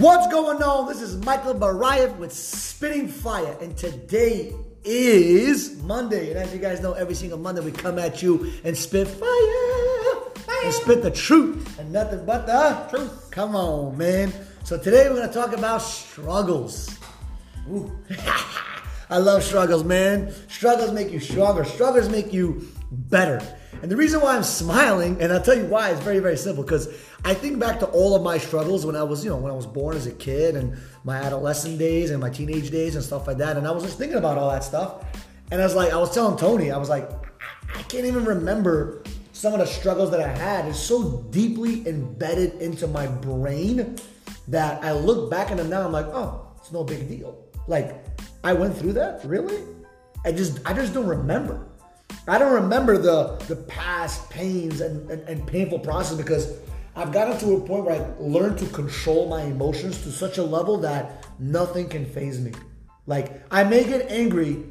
What's going on? This is Michael Barayev with Spitting Fire, and today is Monday. And as you guys know, every single Monday we come at you and spit fire, and spit the truth and nothing but the truth. Come on, man. So today we're gonna talk about struggles. Ooh. I love struggles, man. Struggles make you stronger. Struggles make you better. And the reason why I'm smiling, and I'll tell you why, is very, very simple. Because I think back to all of my struggles when I was, you know, when I was born as a kid and my adolescent days and my teenage days and stuff like that. And I was just thinking about all that stuff. And I was like, I was telling Tony, I was like, I can't even remember some of the struggles that I had. It's so deeply embedded into my brain that I look back at them now. I'm like, oh, it's no big deal. Like, I went through that, really? I just, I just don't remember. I don't remember the the past pains and, and, and, painful process because I've gotten to a point where I learned to control my emotions to such a level that nothing can faze me. Like I may get angry,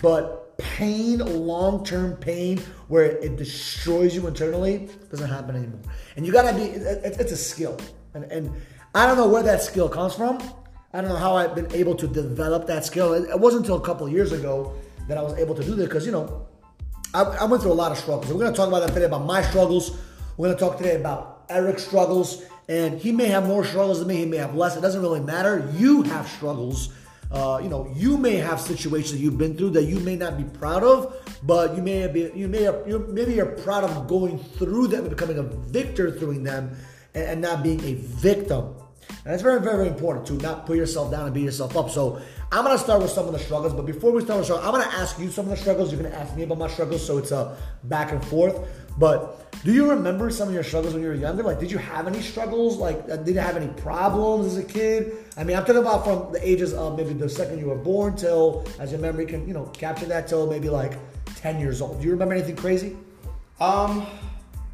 but pain, long term pain, where it destroys you internally, doesn't happen anymore. And you gotta be. It, it's a skill, and and I don't know where that skill comes from. I don't know how I've been able to develop that skill. It wasn't until a couple years ago that I was able to do this because you know I, I went through a lot of struggles. we're going to talk about that today about my struggles. We're going to talk today about Eric's struggles. And he may have more struggles than me. He may have less. It doesn't really matter. You have struggles. Uh, you know, you may have situations that you've been through that you may not be proud of, but you may be, you may, you maybe you're proud of going through them and becoming a victor through them, and, and not being a victim. And it's very, very, important to not put yourself down and beat yourself up. So I'm gonna start with some of the struggles, but before we start with struggles, I'm gonna ask you some of the struggles. You're gonna ask me about my struggles, so it's a back and forth. But do you remember some of your struggles when you were younger? Like, did you have any struggles? Like, uh, did you have any problems as a kid? I mean, I'm talking about from the ages of maybe the second you were born till, as your memory can, you know, capture that till maybe like 10 years old. Do you remember anything crazy? Um,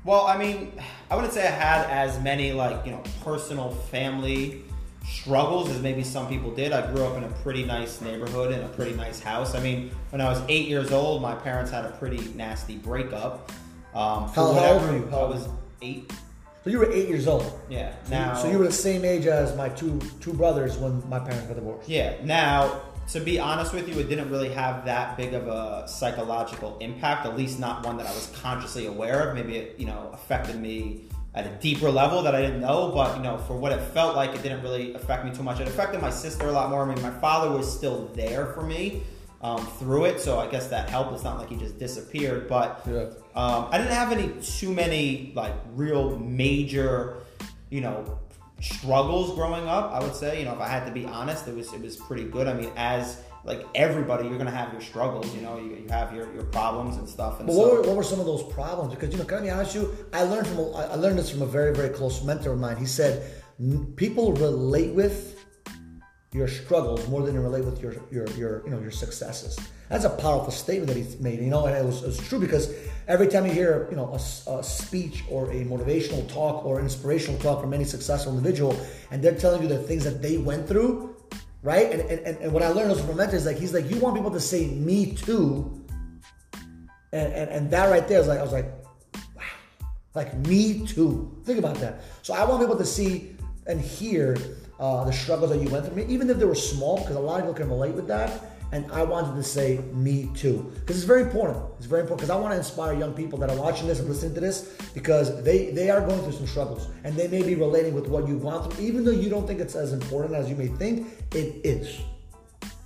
well, I mean, I wouldn't say I had as many like you know personal family struggles as maybe some people did. I grew up in a pretty nice neighborhood in a pretty nice house. I mean, when I was eight years old, my parents had a pretty nasty breakup. Um, how, how old were you? How I was eight. So you were eight years old. Yeah. So now, you, so you were the same age as my two two brothers when my parents got divorced. Yeah. Now to be honest with you, it didn't really have that big of a psychological impact, at least not one that I was consciously aware of. Maybe it, you know, affected me at a deeper level that I didn't know, but you know, for what it felt like, it didn't really affect me too much. It affected my sister a lot more. I mean, my father was still there for me um, through it, so I guess that helped. It's not like he just disappeared, but yeah. um, I didn't have any too many like real major, you know, struggles growing up. I would say, you know, if I had to be honest, it was it was pretty good. I mean, as like everybody, you're gonna have your struggles. You know, you, you have your, your problems and stuff. And but so, what, were, what were some of those problems? Because you know, can I be honest with you? I learned from a, I learned this from a very very close mentor of mine. He said people relate with your struggles more than you relate with your your your you know your successes. That's a powerful statement that he's made. You know, and it was, it was true because every time you hear you know a, a, speech or a motivational talk or inspirational talk from any successful individual, and they're telling you the things that they went through, right? And and, and what I learned from mentor is like he's like you want people to say me too, and and, and that right there is like I was like, wow, like me too. Think about that. So I want people to see and hear uh, the struggles that you went through, even if they were small, because a lot of people can relate with that. And I wanted to say me too, because it's very important. It's very important because I want to inspire young people that are watching this and listening to this because they they are going through some struggles and they may be relating with what you've gone through, even though you don't think it's as important as you may think. It is.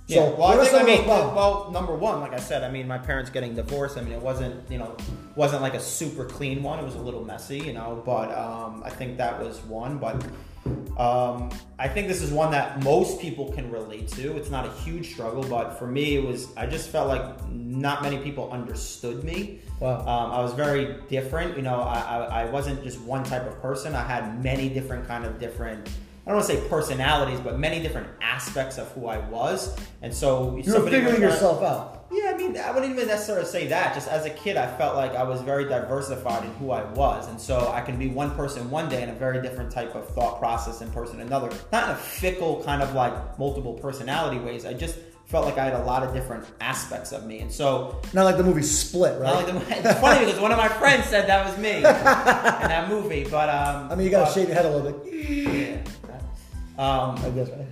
Yeah, so, well, I think I mean, well, number one, like I said, I mean, my parents getting divorced. I mean, it wasn't, you know, wasn't like a super clean one. It was a little messy, you know, but um, I think that was one. But um, I think this is one that most people can relate to. It's not a huge struggle, but for me, it was. I just felt like not many people understood me. Wow. Um, I was very different. You know, I, I, I wasn't just one type of person. I had many different kind of different I don't want to say personalities, but many different aspects of who I was. And so you were figuring yourself out. Yeah, I mean, I wouldn't even necessarily say that. Just as a kid, I felt like I was very diversified in who I was, and so I can be one person one day and a very different type of thought process in person another. Not in a fickle kind of like multiple personality ways. I just felt like I had a lot of different aspects of me, and so not like the movie Split, right? Like the, it's funny because one of my friends said that was me in that movie, but um, I mean, you got to shave your head a little bit. Yeah. Um, I guess right.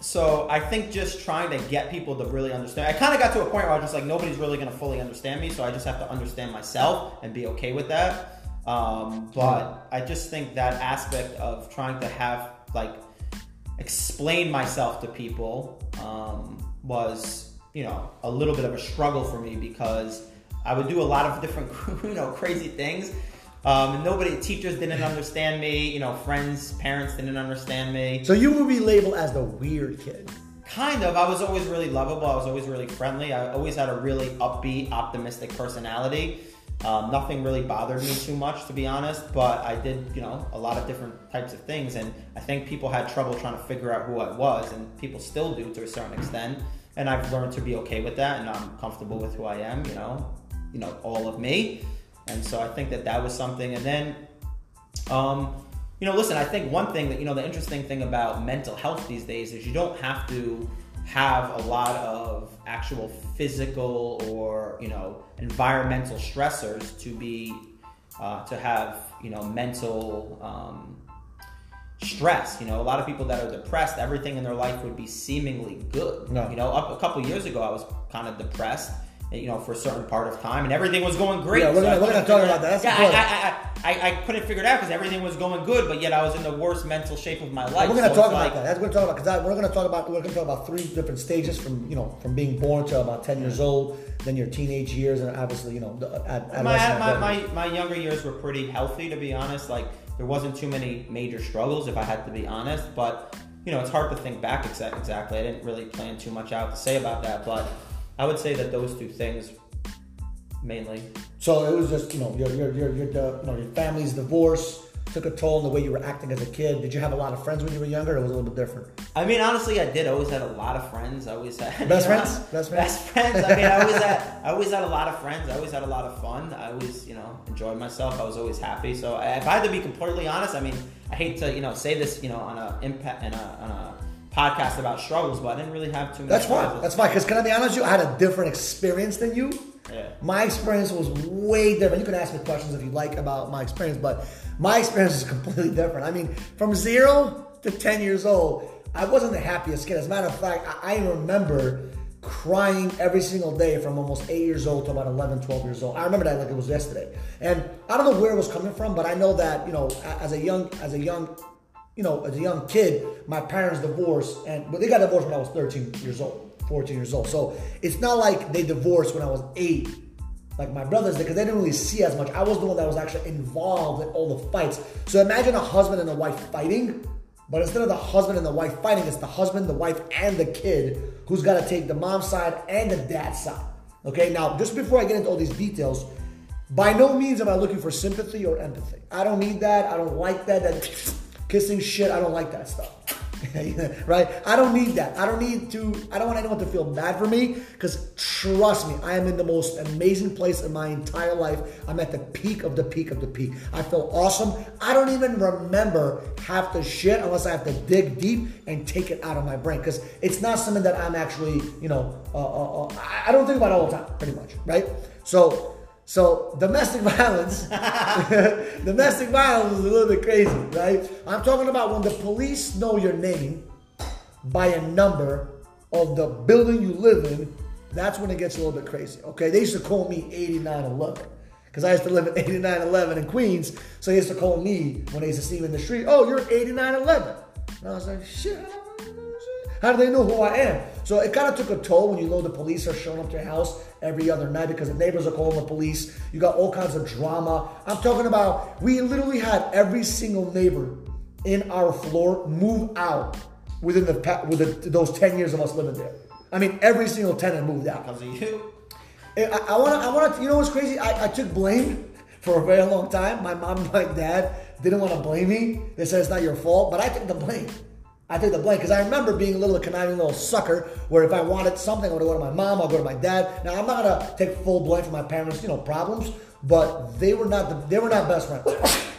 so I think just trying to get people to really understand. I kind of got to a point where I was just like, nobody's really going to fully understand me, so I just have to understand myself and be okay with that. Um, but I just think that aspect of trying to have like explain myself to people um, was, you know, a little bit of a struggle for me because I would do a lot of different, you know, crazy things. Um, and nobody, teachers didn't understand me. You know, friends, parents didn't understand me. So you would be labeled as the weird kid. Kind of. I was always really lovable. I was always really friendly. I always had a really upbeat, optimistic personality. Um, nothing really bothered me too much, to be honest. But I did, you know, a lot of different types of things, and I think people had trouble trying to figure out who I was, and people still do to a certain extent. And I've learned to be okay with that, and I'm comfortable with who I am. You know, you know, all of me. And so I think that that was something. And then, um, you know, listen, I think one thing that, you know, the interesting thing about mental health these days is you don't have to have a lot of actual physical or, you know, environmental stressors to be, uh, to have, you know, mental, um, stress you know a lot of people that are depressed everything in their life would be seemingly good No. you know up a couple years ago i was kind of depressed you know for a certain part of time and everything was going great. Yeah, we're So gonna- we're gonna talk about that. That's yeah. I, I, I, I, I couldn't figure it out because everything was going good but yet i was in the worst mental shape of my life. We're going to So talk about like- that. That's what we're talking about because we're going to talk about we're going to talk about three different stages from you know from being born to about ten years old, then your teenage years, and obviously you know the uh, ad- my, my, my, my younger years were pretty healthy to be honest. Like there wasn't too many major struggles if i had to be honest but you know it's hard to think back exactly. I didn't really plan too much out to say about that but i would say that those two things mainly So it was just you know your your your your, the, you know, your family's divorce took a toll on the way you were acting as a kid. Did you have a lot of friends when you were younger? Or it was a little bit different. I mean, honestly, I did. I always had a lot of friends. I always had Best you know, friends? Best friends? Best friends. I mean, I always had. I always had a lot of friends. I always had a lot of fun. I always, you know, enjoyed myself. I was always happy. So, if I had to be completely honest, I mean, I hate to, you know, say this, you know, on a impact and a, on a podcast about struggles, but I didn't really have too much. That's fine. That's fine. Because can I be honest with you? I had a different experience than you. Yeah. My experience was way different. You can ask me questions if you like about my experience, but my experience is completely different. I mean, from zero to 10 years old, I wasn't the happiest kid. As a matter of fact, I, I remember crying every single day from almost 8 years old to about 11, 12 years old. I remember that like it was yesterday. And I don't know where it was coming from, but I know that, you know, as a young, as a young, you know, as a young kid, my parents divorced, and they got divorced when I was 13 years old, 14 years old. So it's not like they divorced when I was eight, like my brothers because they didn't really see as much. I was the one that was actually involved in all the fights. So imagine a husband and a wife fighting, but instead of the husband and the wife fighting, it's the husband, the wife, and the kid who's got to take the mom's side and the dad's side. Okay, now just before I get into all these details, by no means am I looking for sympathy or empathy. I don't need that. I don't like that. That kissing shit. I don't like that stuff. right? I don't need that. I don't need to. I don't want anyone to feel bad for me because trust me, I am in the most amazing place in my entire life. I'm at the peak of the peak of the peak. I feel awesome. I don't even remember half the shit unless I have to dig deep and take it out of my brain because it's not something that I'm actually, you know, uh, uh, uh, I- I don't think about all the time, pretty much, right? So. So domestic violence, domestic violence is a little bit crazy, right? I'm talking about when the police know your name by a number of the building you live in. That's when it gets a little bit crazy. Okay, they used to call me 8911 because I used to live at 8911 in Queens. So they used to call me when they used to see me in the street. Oh, you're 8911. And I was like, shit. How do they know who I am? So it kind of took a toll when you know the police are showing up to your house every other night because the neighbors are calling the police. You got all kinds of drama. I'm talking about we literally had every single neighbor in our floor move out within the within those 10 years of us living there. I mean, every single tenant moved out. because of you. I, I want to. I want to. You know what's crazy? I, I took blame for a very long time. My mom and my dad didn't want to blame me. They said it's not your fault, but I took the blame. I took the blame because I remember being a little conniving little sucker where if I wanted something, I would go to my mom, I'll go to my dad. Now I'm not gonna take full blame for my parents, you know, problems, but they were not the, they were not best friends.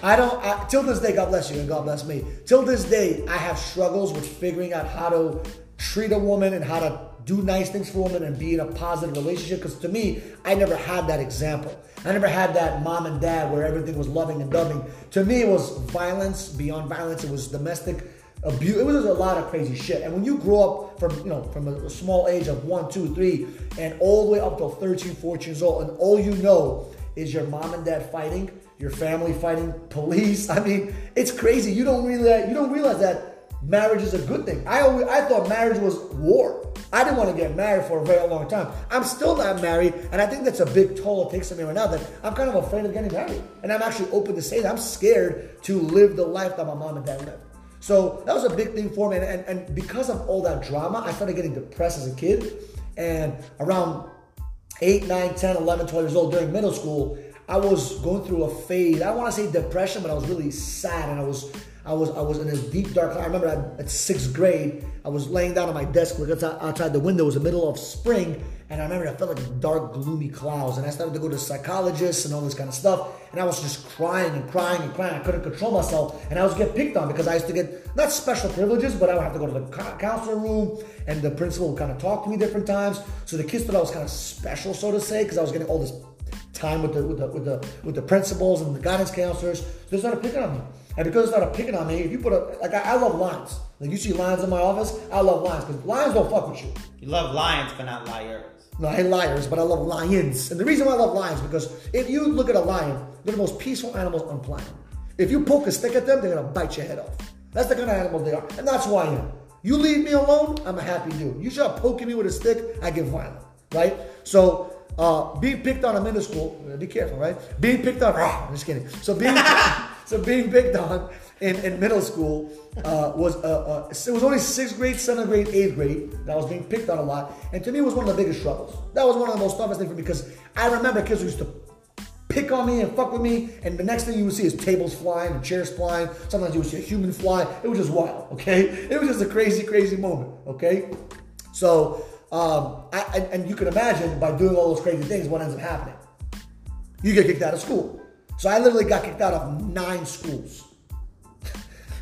I don't I, till this day, God bless you and God bless me. Till this day, I have struggles with figuring out how to treat a woman and how to do nice things for a woman and be in a positive relationship. Because to me, I never had that example. I never had that mom and dad where everything was loving and loving. To me, it was violence beyond violence. It was domestic abuse. It was a lot of crazy shit. And when you grow up from you know from a, small age of one, two, three, and all the way up till 13, 14 years old, and all you know is your mom and dad fighting, your family fighting, police. I mean, it's crazy. You don't realize you don't realize that marriage is a good thing. I always I thought marriage was war. I didn't want to get married for a very long time. I'm still not married, and I think that's a big toll it takes on me right now that I'm kind of afraid of getting married. And I'm actually open to say that I'm scared to live the life that my mom and dad lived. So that was a big thing for me. And, and, and because of all that drama, I started getting depressed as a kid. And around 8, 9, 10, 11, 12 years old during middle school, I was going through a phase. I want to say depression, but I was really sad and I was I was I was in this deep dark. I remember at, at sixth grade, I was laying down on my desk, look outside, outside the window. It was the middle of spring, and I remember I felt like dark, gloomy clouds. And I started to go to psychologists and all this kind of stuff. And I was just crying and crying and crying. I couldn't control myself, and I was get picked on because I used to get not special privileges, but I would have to go to the counselor room, and the principal would kind of talk to me different times. So the kids thought I was kind of special, so to say, because I was getting all this time with the with the with the with the principals and the guidance counselors. So they started picking on me. And because it's not a picking on me, if you put a like I, I love lions. Like you see lions in my office, I love lions because lions don't fuck with you. You love lions, but not liars. No, I hate liars, but I love lions. And the reason why I love lions because if you look at a lion, they're the most peaceful animals on planet. If you poke a stick at them, they're gonna bite your head off. That's the kind of animal they are, and that's why I am. You leave me alone, I'm a happy dude. You start poking me with a stick, I get violent, right? So uh, being picked on in middle school, be careful, right? Being picked on, oh, I'm just kidding. So being so being picked on in, in middle school uh, was uh, uh, it was only sixth grade, seventh grade, eighth grade that I was being picked on a lot, and to me it was one of the biggest struggles. That was one of the most toughest things for me because I remember kids who used to pick on me and fuck with me, and the next thing you would see is tables flying and chairs flying. Sometimes you would see a human fly. It was just wild, okay? It was just a crazy, crazy moment, okay? So, um, I, and you can imagine by doing all those crazy things, what ends up happening? You get kicked out of school. So I literally got kicked out of nine schools.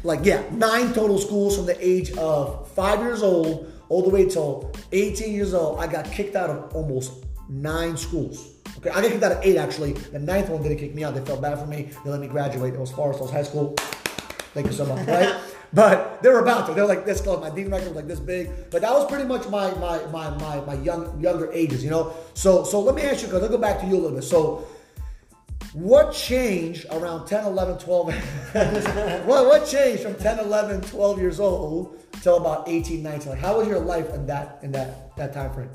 Like, yeah, nine total schools from the age of five years old all the way till 18 years old. I got kicked out of almost nine schools. Okay, I got kicked out of eight actually. The ninth one didn't kick me out. They felt bad for me. They let me graduate. It was Forest Hills High School. Thank you so much, right? but they were about to. They were like this close. My dean record was like this big. But that was pretty much my my my my, my young younger ages, you know. So so let me ask you, because I'll go back to you a little bit. So what changed around 10, 11, 12? what, what changed from 10, 11, 12 years old till about 18, 19? Like, how was your life in that in that that time frame?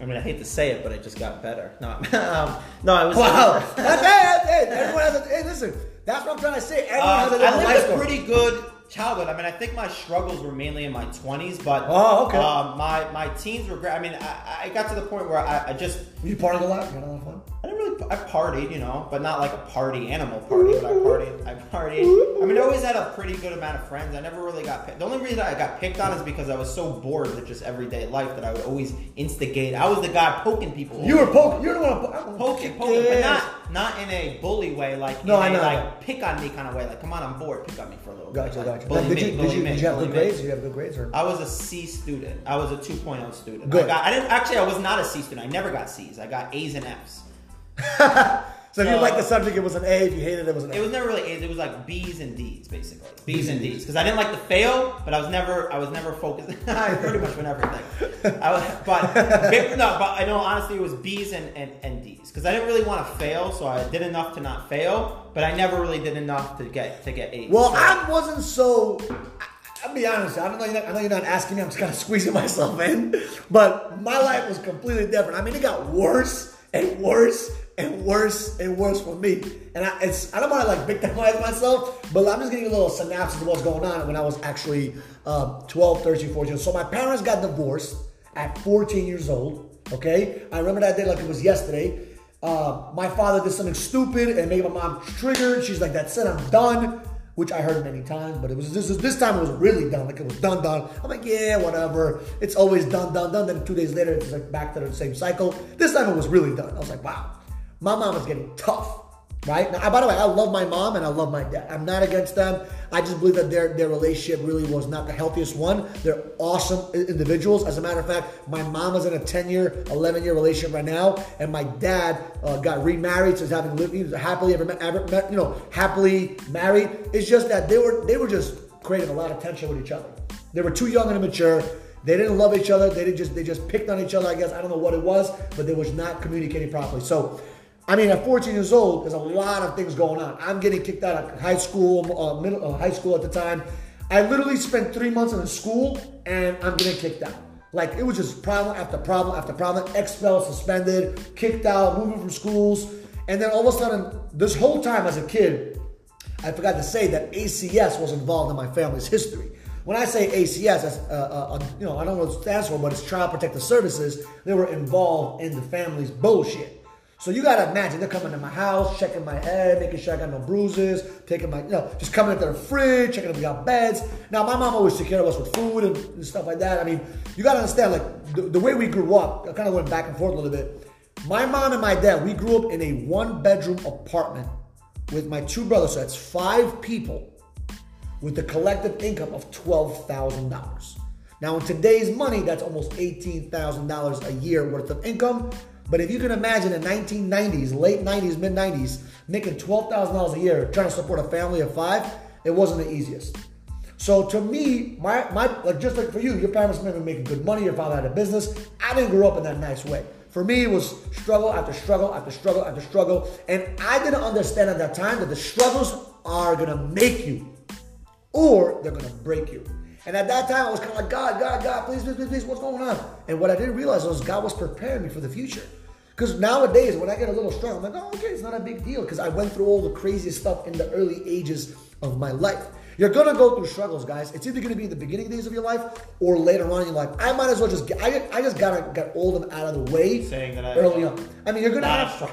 I mean, I hate to say it, but it just got better. No, um, no, I was. Wow. that's, it. hey, hey, everyone has a, hey, listen, that's what I'm trying to say. Everyone uh, has a different I lived a pretty good childhood. I mean, I think my struggles were mainly in my 20s, but oh, okay. Um, my my teens were great. I mean, I, I got to the point where I, I just. Were you partied a lot? You had a lot of fun? I didn't really. I partied, you know, but not like a party animal party. But I partied. I partied. I mean, I always had a pretty good amount of friends. I never really got picked. The only reason I got picked on is because I was so bored with just everyday life that I would always instigate. I was the guy poking people. You were poking. You're the one po- poking, poking, yes. but not not in a bully way, like no, I know, like pick on me kind of way. Like, come on, I'm bored. Pick on me for a little gotcha, bit. Gotcha, gotcha. Did, you, did, you, did you have good grades? Did you have good grades? Or? I was a C student. I was a 2.0 student. Good. I, got, I didn't actually. I was not a C student. I never got C's. I got A's and F's. So if you liked the subject, it was an A. If you hated it, it was an A. It was never really A's. It was like B's and D's, basically. B's and D's. Because I didn't like to fail, but I was never, I was never focused. I pretty much went everything. I was, but no, but I know honestly, it was B's and, and, and D's. Because I didn't really want to fail, so I did enough to not fail, but I never really did enough to get to get A's. Well, so. I wasn't so. I'll be honest. I don't know. You're not, I know you're not asking me. I'm just kind of squeezing myself in. But my life was completely different. I mean, it got worse and worse and worse and worse for me. And I, I don't want to like victimize myself, but I'm just getting a little synopsis of what's going on when I was actually uh, 12, 13, 14. So my parents got divorced at 14 years old. Okay, I remember that day like it was yesterday. Uh, my father did something stupid and made my mom triggered. She's like, "That's it, I'm done." Which I heard many times, but it was this this time it was really done. Like it was done, done. I'm like, yeah, whatever. It's always done, done, done. Then two days later, it's like back to the same cycle. This time it was really done. I was like, wow my mom is getting tough. Right now, by the way, I love my mom and I love my dad. I'm not against them. I just believe that their their relationship really was not the healthiest one. They're awesome individuals. As a matter of fact, my mom is in a 10 year, 11 year relationship right now, and my dad uh, got remarried, so he's having lived happily ever, ever you know happily married. It's just that they were they were just creating a lot of tension with each other. They were too young and immature. They didn't love each other. They didn't just they just picked on each other. I guess I don't know what it was, but they was not communicating properly. So, I mean, at 14 years old, there's a lot of things going on. I'm getting kicked out of high school, uh, middle, uh, high school at the time. I literally spent three months in a school, and I'm getting kicked out. Like it was just problem after problem after problem. Expelled, suspended, kicked out, moving from schools, and then all of a sudden, this whole time as a kid, I forgot to say that ACS was involved in my family's history. When I say ACS, that's, uh, uh, you know, I don't know what it stands for, but it's Child Protective Services. They were involved in the family's bullshit. So you gotta imagine they're coming to my house, checking my head, making sure I got no bruises, taking my, you know, just coming into the fridge, checking if we got beds. Now my mom always took care of us with food and, and stuff like that. I mean, you gotta understand, like the, the way we grew up, I kind of went back and forth a little bit. My mom and my dad, we grew up in a one-bedroom apartment with my two brothers. So that's five people with a collective income of $12,000. Now, in today's money, that's almost $18,000 a year worth of income. But if you can imagine in 1990s, late 90s, mid 90s, making $12,000 a year trying to support a family of five, it wasn't the easiest. So to me, my, my like just like for you, your parents may be making good money, your father had a business. I didn't grow up in that nice way. For me, it was struggle after struggle after struggle after struggle. And I didn't understand at that time that the struggles are gonna make you or they're gonna break you. And at that time, I was kind of like, God, God, God, please, please, please, please, what's going on? And what I didn't realize was God was preparing me for the future. Because nowadays, when I get a little strong, I'm like, oh, okay, it's not a big deal. Because I went through all the craziest stuff in the early ages of my life. You're gonna go through struggles, guys. It's either gonna be in the beginning days of your life or later on in your life. I might as well just get, I, I just gotta get all of them out of the way Saying that I- early on. I mean, you're gonna have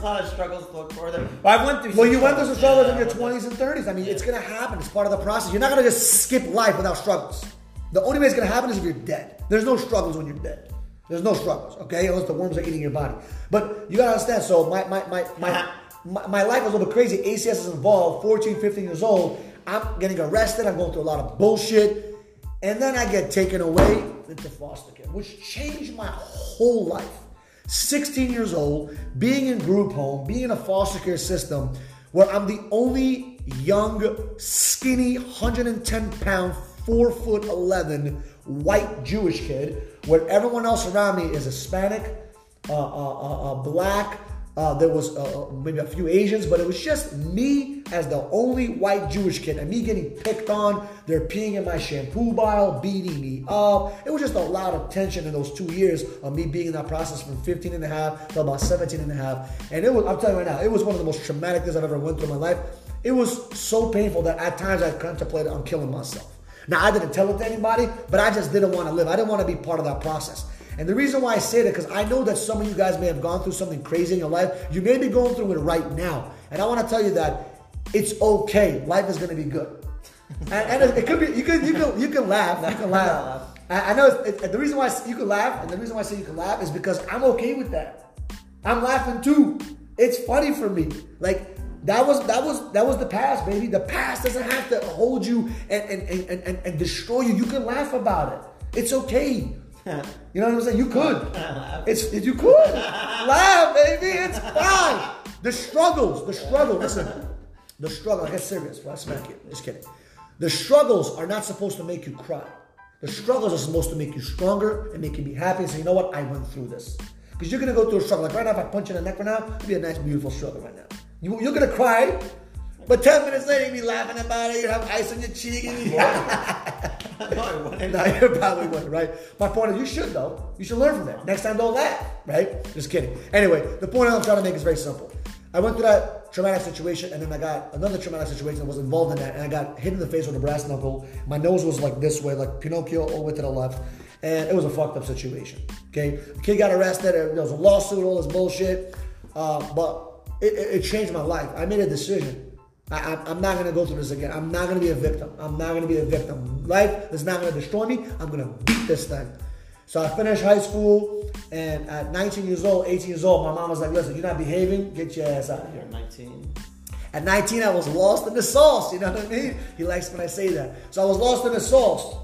a lot of struggles to look for there. Well, I went through. Well, you went through some struggles, struggles in your 20s and 30s. I mean, it's going to happen. It's part of the process. You're not going to just skip life without struggles. The only way it's going to happen is if you're dead. There's no struggles when you're dead. There's no struggles, okay? Unless the worms are eating your body. But you got to understand. So my, my, my, my, my, my life was a little bit crazy. ACS is involved, 14, 15 years old. I'm getting arrested. I'm going through a lot of bullshit. And then I get taken away into foster care, which changed my whole life. 16 years old, being in group home, being in a foster care system where I'm the only young, skinny, 110 pound, 4 foot 11 white Jewish kid, where everyone else around me is Hispanic, uh, uh, uh, uh, black. Uh, there was uh, uh, maybe a few Asians, but it was just me as the only white Jewish kid, and me getting picked on. They're peeing in my shampoo bottle, beating me up. It was just a lot of tension in those two years of me being in that process from 15 and a half to about 17 and a half. And it was, I'm telling you right now, it was one of the most traumatic things I've ever went through in my life. It was so painful that at times I contemplated on killing myself. Now I didn't tell it to anybody, but I just didn't want to live. I didn't want to be part of that process. And the reason why I say that, because I know that some of you guys may have gone through something crazy in your life. You may be going through it right now. And I want to tell you that it's okay. Life is going to be good. and, and it, it could be, you can, you can, you can laugh. You can laugh. I, I know it's, it, the reason why you can laugh, and the reason why I say you can laugh is because I'm okay with that. I'm laughing too. It's funny for me. Like, that was that was that was the past, baby. The past doesn't have to hold you and and, and, and, and destroy you. You can laugh about it. It's okay. You know what I'm saying? You could. It's you could laugh, baby. It's fine. The struggles, the struggle. Listen, the struggle. I get serious. Well, I smack you. Just kidding. The struggles are not supposed to make you cry. The struggles are supposed to make you stronger and make you be happy and say, you know what? I went through this. Because you're gonna go through a struggle. Like right now, if I punch you in the neck right now, it'd be a nice, beautiful struggle right now. You, you're gonna cry, but 10 minutes later, you'll be laughing about it. You have ice on your cheek. I wouldn't. no, you probably wouldn't, right? My point is, you should though. You should learn from that. Next time, don't laugh, right? Just kidding. Anyway, the point I'm trying to make is very simple. I went through that traumatic situation, and then I got another traumatic situation that was involved in that, and I got hit in the face with a brass knuckle. My nose was like this way, like Pinocchio, all the way to the left, and it was a fucked up situation. Okay, the kid got arrested. There was a lawsuit, all this bullshit, uh, but it, it, it changed my life. I made a decision. I, I'm not going to go through this again. I'm not going to be a victim. I'm not going to be a victim. Life is not going to destroy me. I'm going to beat this thing. So I finished high school, and at 19 years old, 18 years old, my mom was like, listen, you're not behaving, get your ass out of here. You're 19. At 19, I was lost in the sauce. You know what I mean? He likes when I say that. So I was lost in the sauce.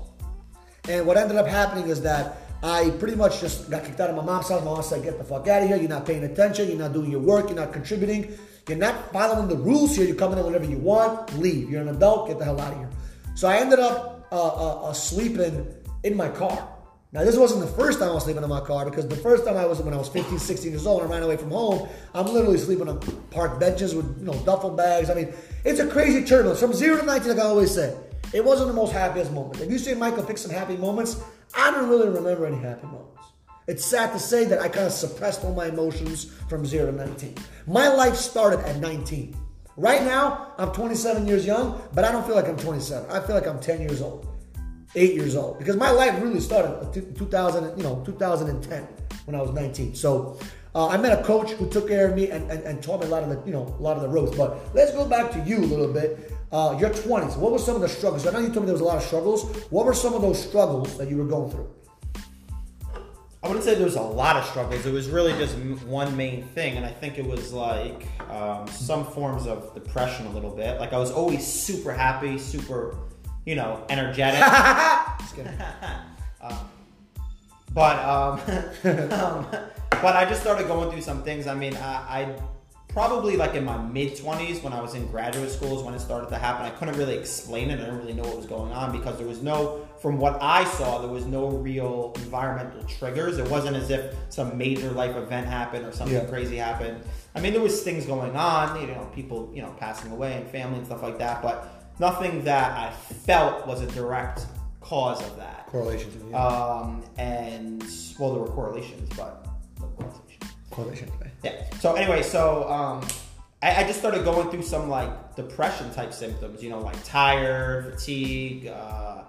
And what ended up happening is that I pretty much just got kicked out of my mom's house. My mom said, get the fuck out of here. You're not paying attention. You're not doing your work. You're not contributing. You're not following the rules here. You're coming in whenever you want. Leave. You're an adult. Get the hell out of here. So I ended up uh, uh, uh, sleeping in my car. Now, this wasn't the first time I was sleeping in my car because the first time I was when I was 15, 16 years old and I ran away from home, I'm literally sleeping on park benches with you know duffel bags. I mean, it's a crazy turbulence. From zero to 19, like I always say, it wasn't the most happiest moment. If you say, Michael, pick some happy moments, I don't really remember any happy moments. It's sad to say that I kind of suppressed all my emotions from zero to 19. My life started at 19. Right now, I'm 27 years young, but I don't feel like I'm 27. I feel like I'm 10 years old, eight years old, because my life really started in 2000, you know, 2010 when I was 19. So uh, I met a coach who took care of me and, and, and, taught me a lot of the, you know, a lot of the ropes. But let's go back to you a little bit. Uh, your 20s. What were some of the struggles? I know you told me there was a lot of struggles. What were some of those struggles that you were going through? I wouldn't say there was a lot of struggles. It was really just one main thing, and I think it was like um, some forms of depression a little bit. Like I was always super happy, super, you know, energetic. um, but um, um, but I just started going through some things. I mean, I, I probably like in my mid 20s when I was in graduate school is when it started to happen. I couldn't really explain it. I didn't really know what was going on because there was no, from what I saw, there was no real environmental triggers. It wasn't as if some major life event happened or something yeah. crazy happened. I mean, there was things going on, you know, people, you know, passing away and family and stuff like that, but nothing that I felt was a direct cause of that. Correlations. Yeah. Um, and well, there were correlations, but no causation. Correlation. Yeah. So anyway, so um, I, I, just started going through some like depression type symptoms. You know, like tired, fatigue, uh,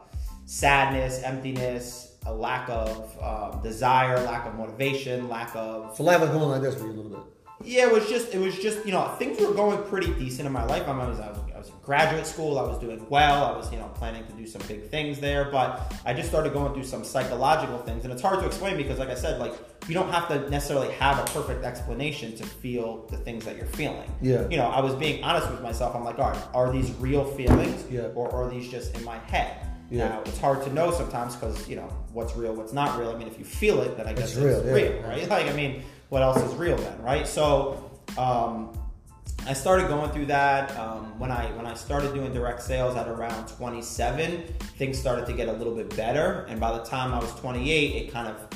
sadness, emptiness, a lack of uh, desire, lack of motivation, lack of. So life was going like this for you a little bit. Yeah, it was just it was just you know things were going pretty decent in my life. I was I was, I was in graduate school. I was doing well. I was you know planning to do some big things there. But I just started going through some psychological things, and it's hard to explain because, like I said, like you don't have to necessarily have a perfect explanation to feel the things that you're feeling. Yeah. You know, I was being honest with myself. I'm like, all right, are these real feelings? Yeah. Or are these just in my head? Yeah. Now it's hard to know sometimes because you know what's real, what's not real. I mean, if you feel it, then I guess it's, real, it's yeah. real, right? Like, I mean, what else is real then, right? So um, I started going through that um, when I when I started doing direct sales at around 27. Things started to get a little bit better, and by the time I was 28, it kind of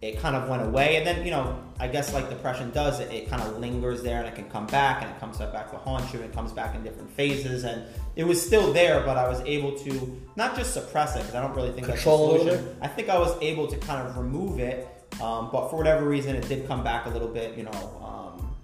it kind of went away. And then you know, I guess like depression does, it, it kind of lingers there, and it can come back, and it comes back to haunt you. And it comes back in different phases, and it was still there, but I was able to not just suppress it because I don't really think Control that's the solution. I think I was able to kind of remove it um, but for whatever reason, it did come back a little bit, you know, um,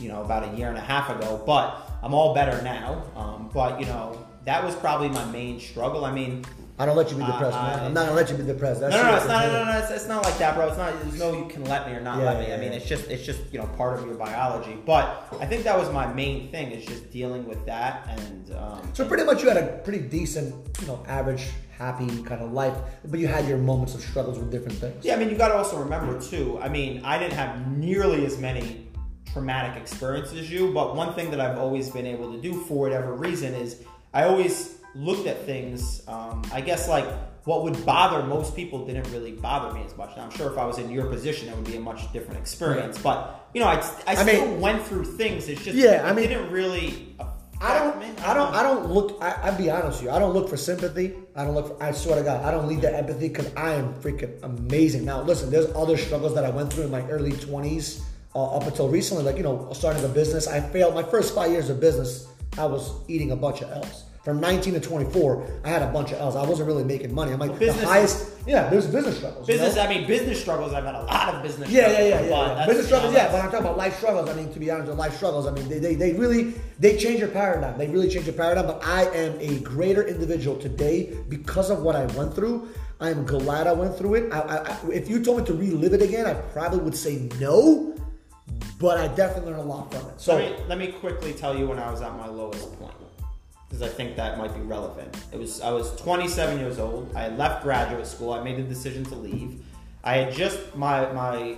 you know, about a year and a half ago. But I'm all better now. Um, but you know, that was probably my main struggle. I mean, I don't let you be depressed, uh, man. I'm not gonna let you be depressed. That's no, no, no, it's not, no, no, no, it's, it's, not like that, bro. It's not. There's no you can let me or not yeah, let me. Yeah, I mean, yeah. it's just, it's just you know part of your biology. But I think that was my main thing is just dealing with that. And um, so pretty much you had a pretty decent, you know, average, happy kind of life, but you had your moments of struggles with different things. Yeah, I mean, you got to also remember too. I mean, I didn't have nearly as many traumatic experiences as you, but one thing that I've always been able to do for whatever reason is I always looked at things. Um, I guess like what would bother most people didn't really bother me as much. And I'm sure if I was in your position, it would be a much different experience. But you know, I, I, I still mean, went through things. It's just yeah, I mean, didn't really. I don't, me. I don't, I don't look. I, I'll be honest with you. I don't look for sympathy. I don't look. For, I swear to God, I don't need that empathy because I am freaking amazing. Now, listen, there's other struggles that I went through in my early 20s uh, up until recently. Like you know, starting a business, I failed my first five years of business. I was eating a bunch of L's from 19 to 24, I had a bunch of L's. I wasn't really making money. I'm like well, the highest. Yeah, there's business struggles. Business. You know? I mean, business struggles. I've had a lot of business. Yeah, yeah, yeah, yeah. yeah. Business struggles. Yeah, but I'm talking about life struggles. I mean, to be honest, life struggles. I mean, they, they, they really they change your paradigm. They really change your paradigm. But I am a greater individual today because of what I went through. I'm glad I went through it. I, I, if you told me to relive it again, I probably would say no. But I definitely learned a lot from it. So let me, let me quickly tell you when I was at my lowest point because I think that might be relevant. It was I was 27 years old. I left graduate school. I made the decision to leave. I had just my my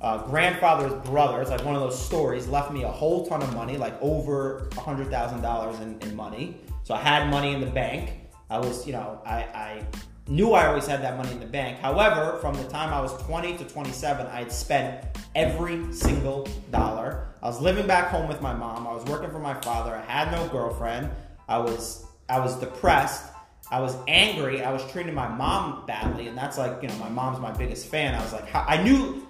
uh, grandfather's brother. It's like one of those stories. Left me a whole ton of money, like over hundred thousand dollars in money. So I had money in the bank. I was, you know, I, I knew I always had that money in the bank. However, from the time I was 20 to 27, I had spent every single dollar. I was living back home with my mom. I was working for my father. I had no girlfriend. I was I was depressed, I was angry. I was treating my mom badly, and that's like you know my mom's my biggest fan. I was like, I knew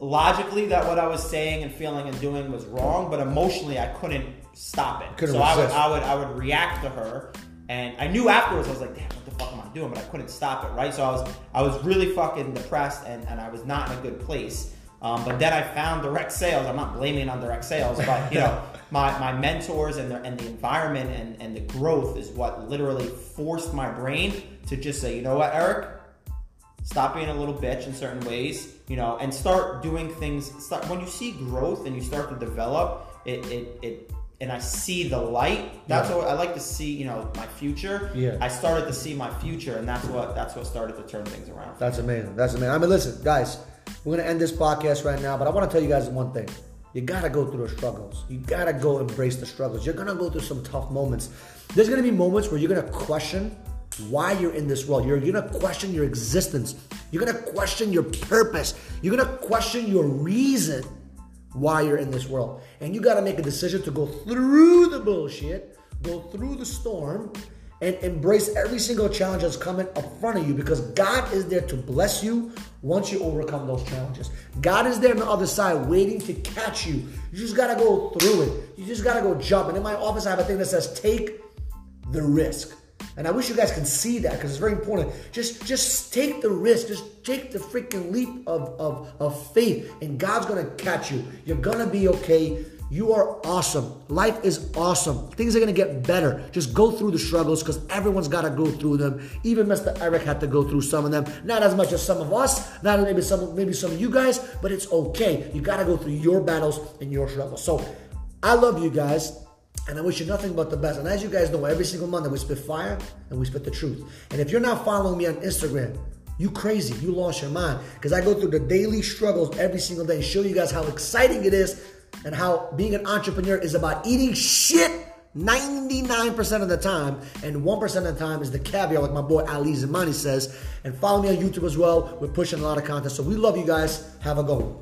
logically that what I was saying and feeling and doing was wrong, but emotionally I couldn't stop it. Couldn't so I would. I would I would react to her, and I knew afterwards I was like, damn, what the fuck am I doing? But I couldn't stop it, right? So I was I was really fucking depressed, and, and I was not in a good place. Um, but then I found direct sales. I'm not blaming on direct sales, but you know, my, my mentors and the, and the environment and, and the growth is what literally forced my brain to just say, you know what, Eric, stop being a little bitch in certain ways, you know, and start doing things. Start when you see growth and you start to develop it. It, it and I see the light. That's Yeah. what I like to see. You know, my future. Yeah. I started to see my future, and that's what that's what started to turn things around. That's amazing. That's amazing. I mean, listen, guys, we're gonna end this podcast right now, but I want to tell you guys one thing. You gotta go through the struggles. You gotta go embrace the struggles. You're gonna go through some tough moments. There's gonna be moments where you're gonna question why you're in this world. You're gonna question your existence. You're gonna question your purpose. You're gonna question your reason why you're in this world. And you got to make a decision to go through the bullshit, go through the storm, and embrace every single challenge that's coming up front of you because God is there to bless you once you overcome those challenges. God is there on the other side waiting to catch you. You just got to go through it. You just got to go jump. And in my office, I have a thing that says, take the risk. And I wish you guys can see that because it's very important. Just just take the risk. Just take the freaking leap of, of, of faith. And God's gonna catch you. You're gonna be okay. You are awesome. Life is awesome. Things are gonna get better. Just go through the struggles because everyone's gotta go through them. Even Mr. Eric had to go through some of them. Not as much as some of us, not maybe some maybe some of you guys, but it's okay. You gotta go through your battles and your struggles. So I love you guys. And I wish you nothing but the best. And as you guys know, every single Monday we spit fire and we spit the truth. And if you're not following me on Instagram, you crazy. You lost your mind. Because I go through the daily struggles every single day and show you guys how exciting it is and how being an entrepreneur is about eating shit 99% of the time. And 1% of the time is the caviar, like my boy Ali Zamani says. And follow me on YouTube as well. We're pushing a lot of content. So we love you guys. Have a go.